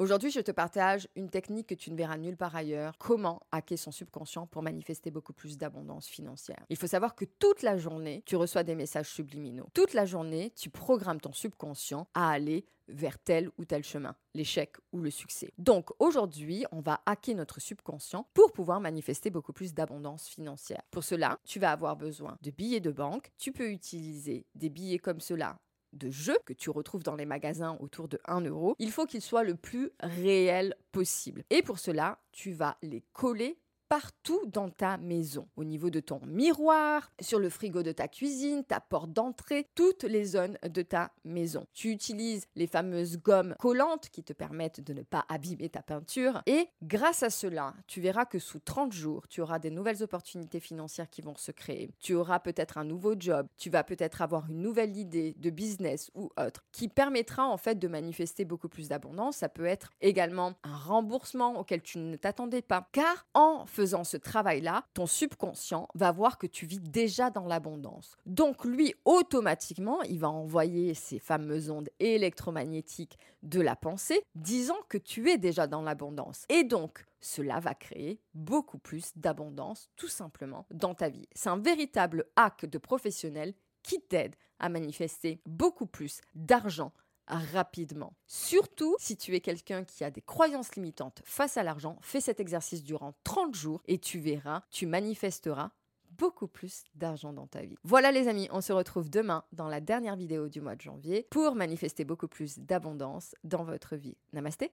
Aujourd'hui, je te partage une technique que tu ne verras nulle part ailleurs. Comment hacker son subconscient pour manifester beaucoup plus d'abondance financière. Il faut savoir que toute la journée, tu reçois des messages subliminaux. Toute la journée, tu programmes ton subconscient à aller vers tel ou tel chemin, l'échec ou le succès. Donc aujourd'hui, on va hacker notre subconscient pour pouvoir manifester beaucoup plus d'abondance financière. Pour cela, tu vas avoir besoin de billets de banque. Tu peux utiliser des billets comme cela de jeux que tu retrouves dans les magasins autour de 1 euro, il faut qu'il soit le plus réel possible. Et pour cela, tu vas les coller partout dans ta maison, au niveau de ton miroir, sur le frigo de ta cuisine, ta porte d'entrée, toutes les zones de ta maison. Tu utilises les fameuses gommes collantes qui te permettent de ne pas abîmer ta peinture et grâce à cela, tu verras que sous 30 jours, tu auras des nouvelles opportunités financières qui vont se créer. Tu auras peut-être un nouveau job, tu vas peut-être avoir une nouvelle idée de business ou autre qui permettra en fait de manifester beaucoup plus d'abondance. Ça peut être également un remboursement auquel tu ne t'attendais pas car en faisant ce travail-là, ton subconscient va voir que tu vis déjà dans l'abondance. Donc lui, automatiquement, il va envoyer ces fameuses ondes électromagnétiques de la pensée, disant que tu es déjà dans l'abondance. Et donc, cela va créer beaucoup plus d'abondance, tout simplement, dans ta vie. C'est un véritable hack de professionnel qui t'aide à manifester beaucoup plus d'argent rapidement. Surtout si tu es quelqu'un qui a des croyances limitantes face à l'argent, fais cet exercice durant 30 jours et tu verras, tu manifesteras beaucoup plus d'argent dans ta vie. Voilà les amis, on se retrouve demain dans la dernière vidéo du mois de janvier pour manifester beaucoup plus d'abondance dans votre vie. Namasté